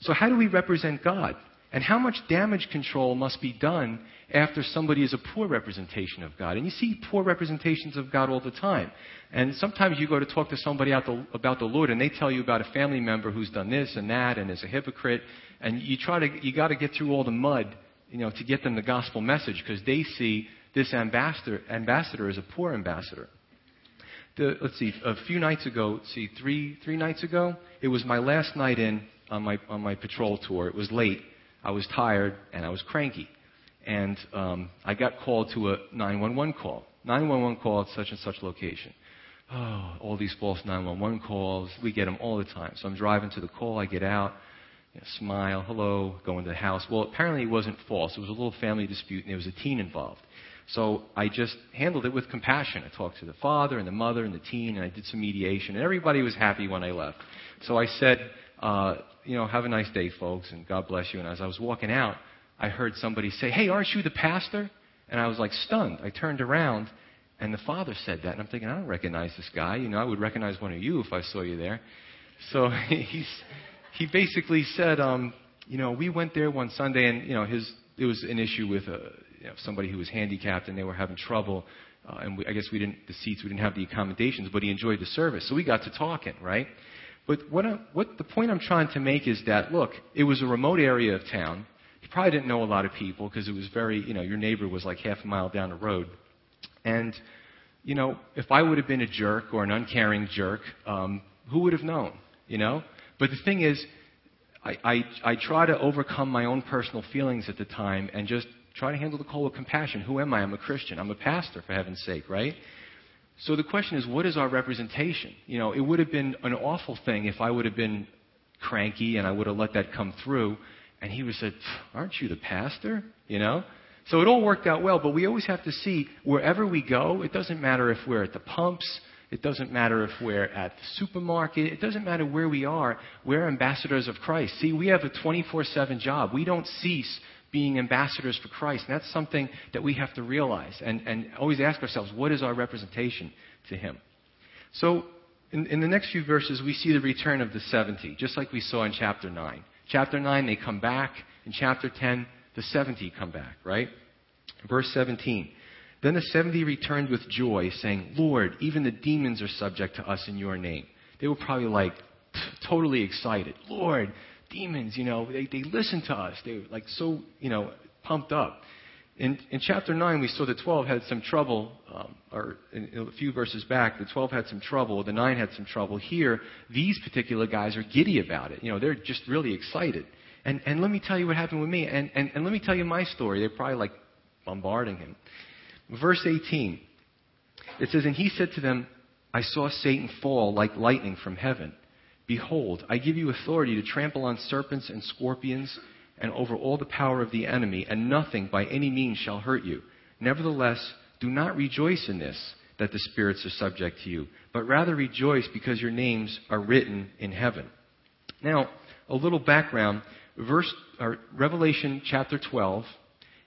So, how do we represent God? And how much damage control must be done after somebody is a poor representation of God? And you see poor representations of God all the time. And sometimes you go to talk to somebody about the Lord, and they tell you about a family member who's done this and that and is a hypocrite. And you try to, you got to get through all the mud, you know, to get them the gospel message because they see this ambassador, ambassador as a poor ambassador. The, let's see, a few nights ago, see, three, three nights ago, it was my last night in on my, on my patrol tour. It was late. I was tired and I was cranky. And um, I got called to a 911 call. 911 call at such and such location. Oh, all these false 911 calls. We get them all the time. So I'm driving to the call. I get out, you know, smile, hello, go into the house. Well, apparently it wasn't false. It was a little family dispute and there was a teen involved. So I just handled it with compassion. I talked to the father and the mother and the teen, and I did some mediation, and everybody was happy when I left. So I said, uh, you know, have a nice day, folks, and God bless you. And as I was walking out, I heard somebody say, hey, aren't you the pastor? And I was like stunned. I turned around, and the father said that. And I'm thinking, I don't recognize this guy. You know, I would recognize one of you if I saw you there. So he's, he basically said, um, you know, we went there one Sunday, and, you know, his, there was an issue with a, uh, you know, somebody who was handicapped, and they were having trouble. Uh, and we, I guess we didn't, the seats, we didn't have the accommodations, but he enjoyed the service. So we got to talking, right? But what, I, what the point I'm trying to make is that, look, it was a remote area of town. He probably didn't know a lot of people because it was very, you know, your neighbor was like half a mile down the road. And, you know, if I would have been a jerk or an uncaring jerk, um, who would have known, you know? But the thing is, I, I, I try to overcome my own personal feelings at the time and just try to handle the call with compassion. Who am I? I'm a Christian. I'm a pastor, for heaven's sake, right? So the question is, what is our representation? You know, it would have been an awful thing if I would have been cranky and I would have let that come through, and he would have said, "Aren't you the pastor?" You know. So it all worked out well, but we always have to see wherever we go. It doesn't matter if we're at the pumps. It doesn't matter if we're at the supermarket. It doesn't matter where we are. We're ambassadors of Christ. See, we have a 24 7 job. We don't cease being ambassadors for Christ. And that's something that we have to realize and, and always ask ourselves what is our representation to Him? So, in, in the next few verses, we see the return of the 70, just like we saw in chapter 9. Chapter 9, they come back. In chapter 10, the 70 come back, right? Verse 17. Then the 70 returned with joy, saying, Lord, even the demons are subject to us in your name. They were probably like totally excited. Lord, demons, you know, they, they listened to us. They were like so, you know, pumped up. In, in chapter 9, we saw the 12 had some trouble, um, or in, a few verses back, the 12 had some trouble, the 9 had some trouble. Here, these particular guys are giddy about it. You know, they're just really excited. And, and let me tell you what happened with me, and, and, and let me tell you my story. They're probably like bombarding him. Verse 18, it says, And he said to them, I saw Satan fall like lightning from heaven. Behold, I give you authority to trample on serpents and scorpions and over all the power of the enemy, and nothing by any means shall hurt you. Nevertheless, do not rejoice in this, that the spirits are subject to you, but rather rejoice because your names are written in heaven. Now, a little background. Verse, Revelation chapter 12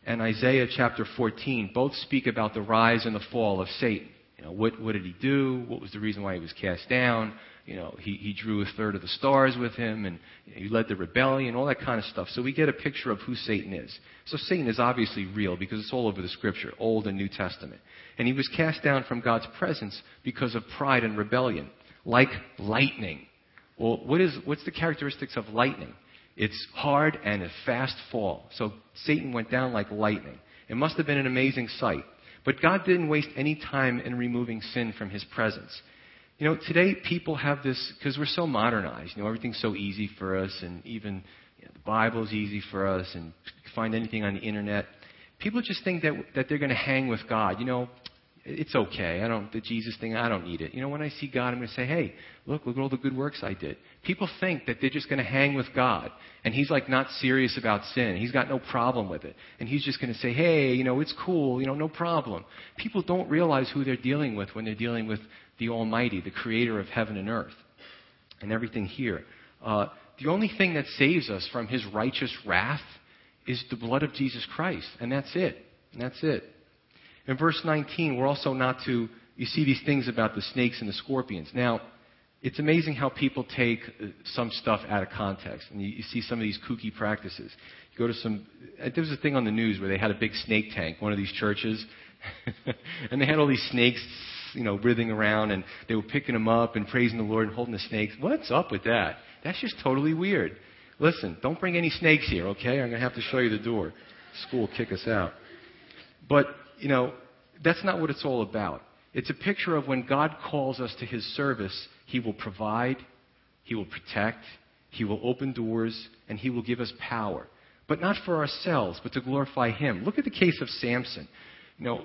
and Isaiah chapter 14 both speak about the rise and the fall of Satan. You know, what, what did he do? What was the reason why he was cast down? you know, he, he drew a third of the stars with him and he led the rebellion, all that kind of stuff. So we get a picture of who Satan is. So Satan is obviously real because it's all over the scripture, Old and New Testament. And he was cast down from God's presence because of pride and rebellion, like lightning. Well, what is, what's the characteristics of lightning? It's hard and a fast fall. So Satan went down like lightning. It must have been an amazing sight. But God didn't waste any time in removing sin from his presence. You know, today people have this, because we're so modernized, you know, everything's so easy for us, and even you know, the Bible's easy for us, and find anything on the internet. People just think that, that they're going to hang with God. You know, it's okay. I don't, the Jesus thing, I don't need it. You know, when I see God, I'm going to say, hey, look, look at all the good works I did. People think that they're just going to hang with God. And He's like not serious about sin. He's got no problem with it. And He's just going to say, hey, you know, it's cool, you know, no problem. People don't realize who they're dealing with when they're dealing with the Almighty, the creator of heaven and earth and everything here. Uh, the only thing that saves us from His righteous wrath is the blood of Jesus Christ. And that's it. And that's it. In verse 19, we're also not to, you see these things about the snakes and the scorpions. Now, it's amazing how people take uh, some stuff out of context. And you, you see some of these kooky practices. You go to some, uh, there was a thing on the news where they had a big snake tank, one of these churches. and they had all these snakes, you know, writhing around, and they were picking them up and praising the Lord and holding the snakes. What's up with that? That's just totally weird. Listen, don't bring any snakes here, okay? I'm going to have to show you the door. School kick us out. But you know, that's not what it's all about. It's a picture of when God calls us to his service, he will provide, he will protect, he will open doors, and he will give us power. But not for ourselves, but to glorify him. Look at the case of Samson. You know,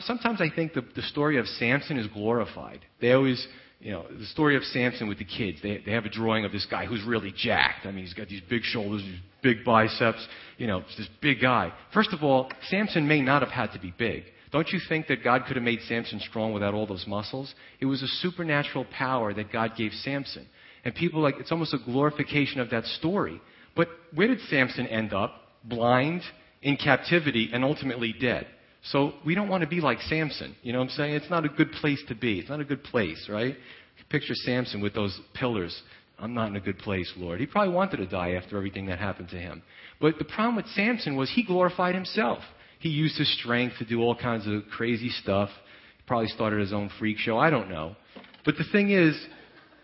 sometimes I think the, the story of Samson is glorified. They always, you know, the story of Samson with the kids, they, they have a drawing of this guy who's really jacked. I mean, he's got these big shoulders, big biceps, you know, this big guy. First of all, Samson may not have had to be big. Don't you think that God could have made Samson strong without all those muscles? It was a supernatural power that God gave Samson. And people like, it's almost a glorification of that story. But where did Samson end up? Blind, in captivity, and ultimately dead. So we don't want to be like Samson. You know what I'm saying? It's not a good place to be. It's not a good place, right? Picture Samson with those pillars. I'm not in a good place, Lord. He probably wanted to die after everything that happened to him. But the problem with Samson was he glorified himself. He used his strength to do all kinds of crazy stuff. He probably started his own freak show. I don't know. But the thing is,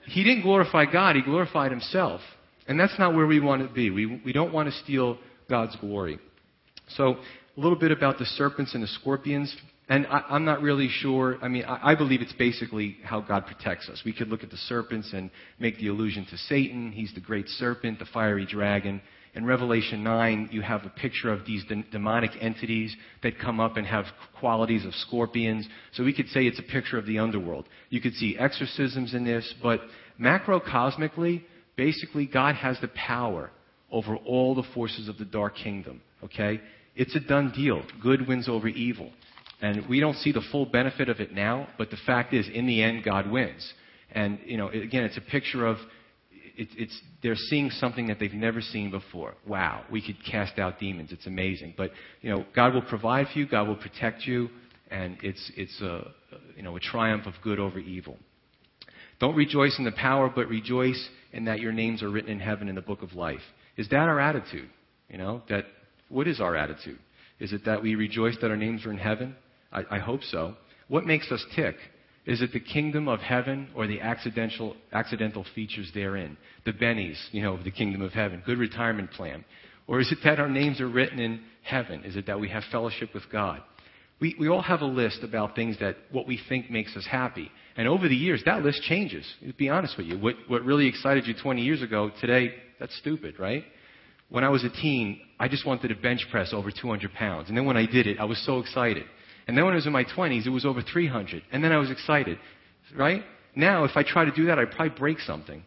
he didn't glorify God, he glorified himself. And that's not where we want to be. We, we don't want to steal God's glory. So a little bit about the serpents and the scorpions. And I, am not really sure. I mean, I, I, believe it's basically how God protects us. We could look at the serpents and make the allusion to Satan. He's the great serpent, the fiery dragon. In Revelation 9, you have a picture of these de- demonic entities that come up and have qualities of scorpions. So we could say it's a picture of the underworld. You could see exorcisms in this, but macrocosmically, basically, God has the power over all the forces of the dark kingdom. Okay? It's a done deal. Good wins over evil. And we don't see the full benefit of it now, but the fact is, in the end, God wins. And, you know, again, it's a picture of it, it's, they're seeing something that they've never seen before. Wow, we could cast out demons. It's amazing. But, you know, God will provide for you, God will protect you, and it's, it's a, you know, a triumph of good over evil. Don't rejoice in the power, but rejoice in that your names are written in heaven in the book of life. Is that our attitude? You know, that what is our attitude? Is it that we rejoice that our names are in heaven? I, I hope so. What makes us tick? Is it the kingdom of heaven or the accidental, accidental features therein? The bennies, you know, of the kingdom of heaven. Good retirement plan. Or is it that our names are written in heaven? Is it that we have fellowship with God? We, we all have a list about things that what we think makes us happy. And over the years, that list changes. To be honest with you, what, what really excited you 20 years ago, today, that's stupid, right? When I was a teen, I just wanted to bench press over 200 pounds. And then when I did it, I was so excited. And then when I was in my 20s, it was over 300. And then I was excited. Right? Now, if I try to do that, I'd probably break something.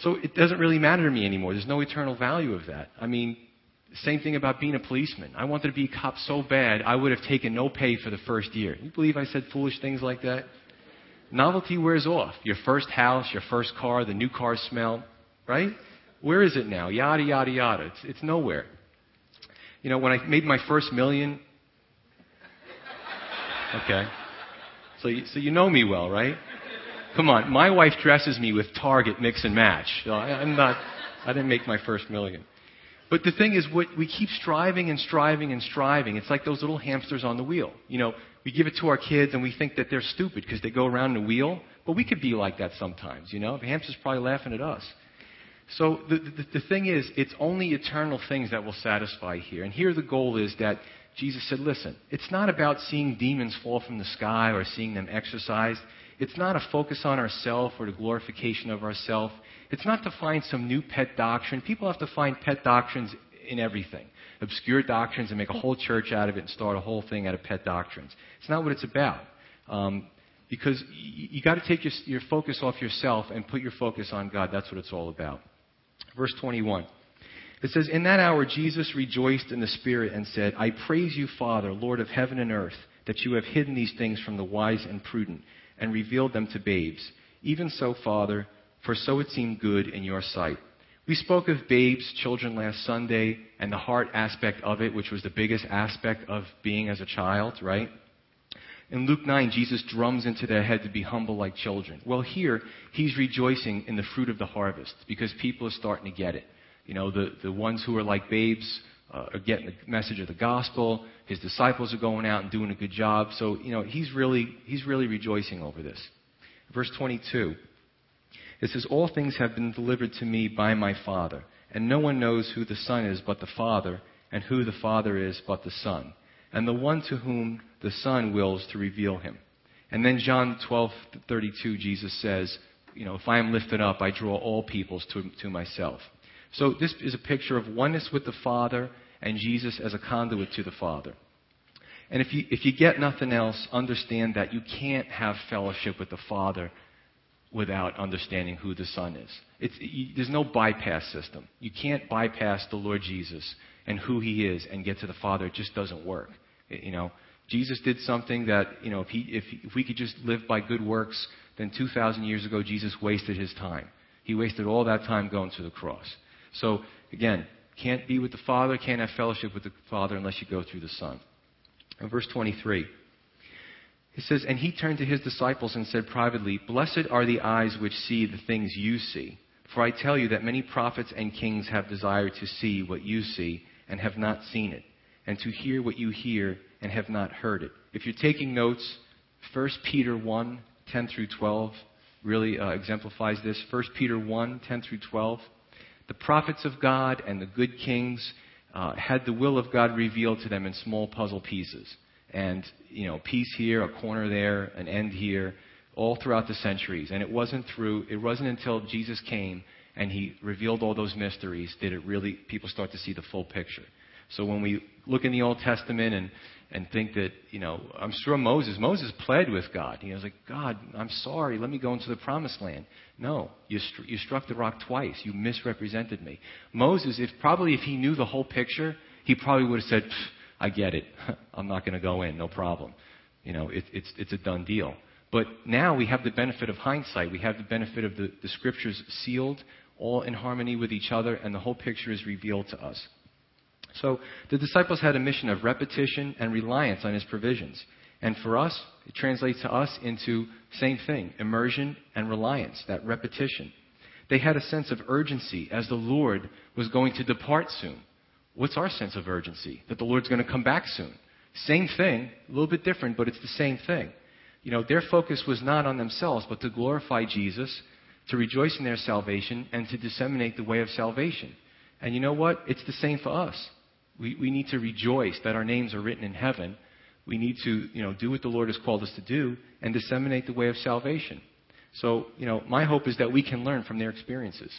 So it doesn't really matter to me anymore. There's no eternal value of that. I mean, same thing about being a policeman. I wanted to be a cop so bad, I would have taken no pay for the first year. You believe I said foolish things like that? Novelty wears off. Your first house, your first car, the new car smell, right? Where is it now? Yada, yada, yada. It's, it's nowhere. You know, when I made my first million, Okay. So you, so you know me well, right? Come on. My wife dresses me with Target mix and match. So I, I'm not, I didn't make my first million. But the thing is, what, we keep striving and striving and striving. It's like those little hamsters on the wheel. You know, we give it to our kids and we think that they're stupid because they go around in a wheel. But we could be like that sometimes, you know. The hamster's probably laughing at us. So the, the, the thing is, it's only eternal things that will satisfy here. And here the goal is that Jesus said, listen, it's not about seeing demons fall from the sky or seeing them exorcised. It's not a focus on ourself or the glorification of ourself. It's not to find some new pet doctrine. People have to find pet doctrines in everything. Obscure doctrines and make a whole church out of it and start a whole thing out of pet doctrines. It's not what it's about. Um, because you, you got to take your, your focus off yourself and put your focus on God. That's what it's all about. Verse 21. It says, In that hour Jesus rejoiced in the Spirit and said, I praise you, Father, Lord of heaven and earth, that you have hidden these things from the wise and prudent and revealed them to babes. Even so, Father, for so it seemed good in your sight. We spoke of babes, children last Sunday, and the heart aspect of it, which was the biggest aspect of being as a child, right? In Luke 9, Jesus drums into their head to be humble like children. Well, here, he's rejoicing in the fruit of the harvest because people are starting to get it. You know, the, the ones who are like babes uh, are getting the message of the gospel. His disciples are going out and doing a good job. So, you know, he's really, he's really rejoicing over this. Verse 22. It says, All things have been delivered to me by my Father, and no one knows who the Son is but the Father, and who the Father is but the Son, and the one to whom the Son wills to reveal him. And then John 12:32, Jesus says, you know, if I am lifted up, I draw all peoples to, to myself. So this is a picture of oneness with the Father and Jesus as a conduit to the Father. And if you, if you get nothing else, understand that you can't have fellowship with the Father without understanding who the Son is. There's no bypass system. You can't bypass the Lord Jesus and who He is and get to the Father. It just doesn't work. It, you know, Jesus did something that, you know, if, he, if, if we could just live by good works, then 2,000 years ago, Jesus wasted his time. He wasted all that time going to the cross. So, again, can't be with the Father, can't have fellowship with the Father unless you go through the Son. In verse 23, it says, And he turned to his disciples and said privately, Blessed are the eyes which see the things you see. For I tell you that many prophets and kings have desired to see what you see and have not seen it, and to hear what you hear and have not heard it. If you're taking notes, 1 Peter 1, 10 through 12 really uh, exemplifies this. 1 Peter 1, 10 through 12. The prophets of God and the good kings uh, had the will of God revealed to them in small puzzle pieces. And, you know, piece here, a corner there, an end here, all throughout the centuries. And it wasn't through, it wasn't until Jesus came and he revealed all those mysteries did it really, people start to see the full picture. So when we look in the Old Testament and, and think that, you know, I'm sure Moses, Moses pled with God. He was like, God, I'm sorry, let me go into the promised land. No, you, you struck the rock twice. You misrepresented me. Moses, if probably if he knew the whole picture, he probably would have said, I get it. I'm not going to go in, no problem. You know, it, it's, it's a done deal. But now we have the benefit of hindsight. We have the benefit of the, the scriptures sealed, all in harmony with each other, and the whole picture is revealed to us. So the disciples had a mission of repetition and reliance on his provisions. And for us, it translates to us into same thing, immersion and reliance, that repetition. They had a sense of urgency as the Lord was going to depart soon. What's our sense of urgency? That the Lord's going to come back soon. Same thing, a little bit different, but it's the same thing. You know, their focus was not on themselves, but to glorify Jesus, to rejoice in their salvation, and to disseminate the way of salvation. And you know what? It's the same for us. We, we need to rejoice that our names are written in heaven. We need to, you know, do what the Lord has called us to do and disseminate the way of salvation. So, you know, my hope is that we can learn from their experiences.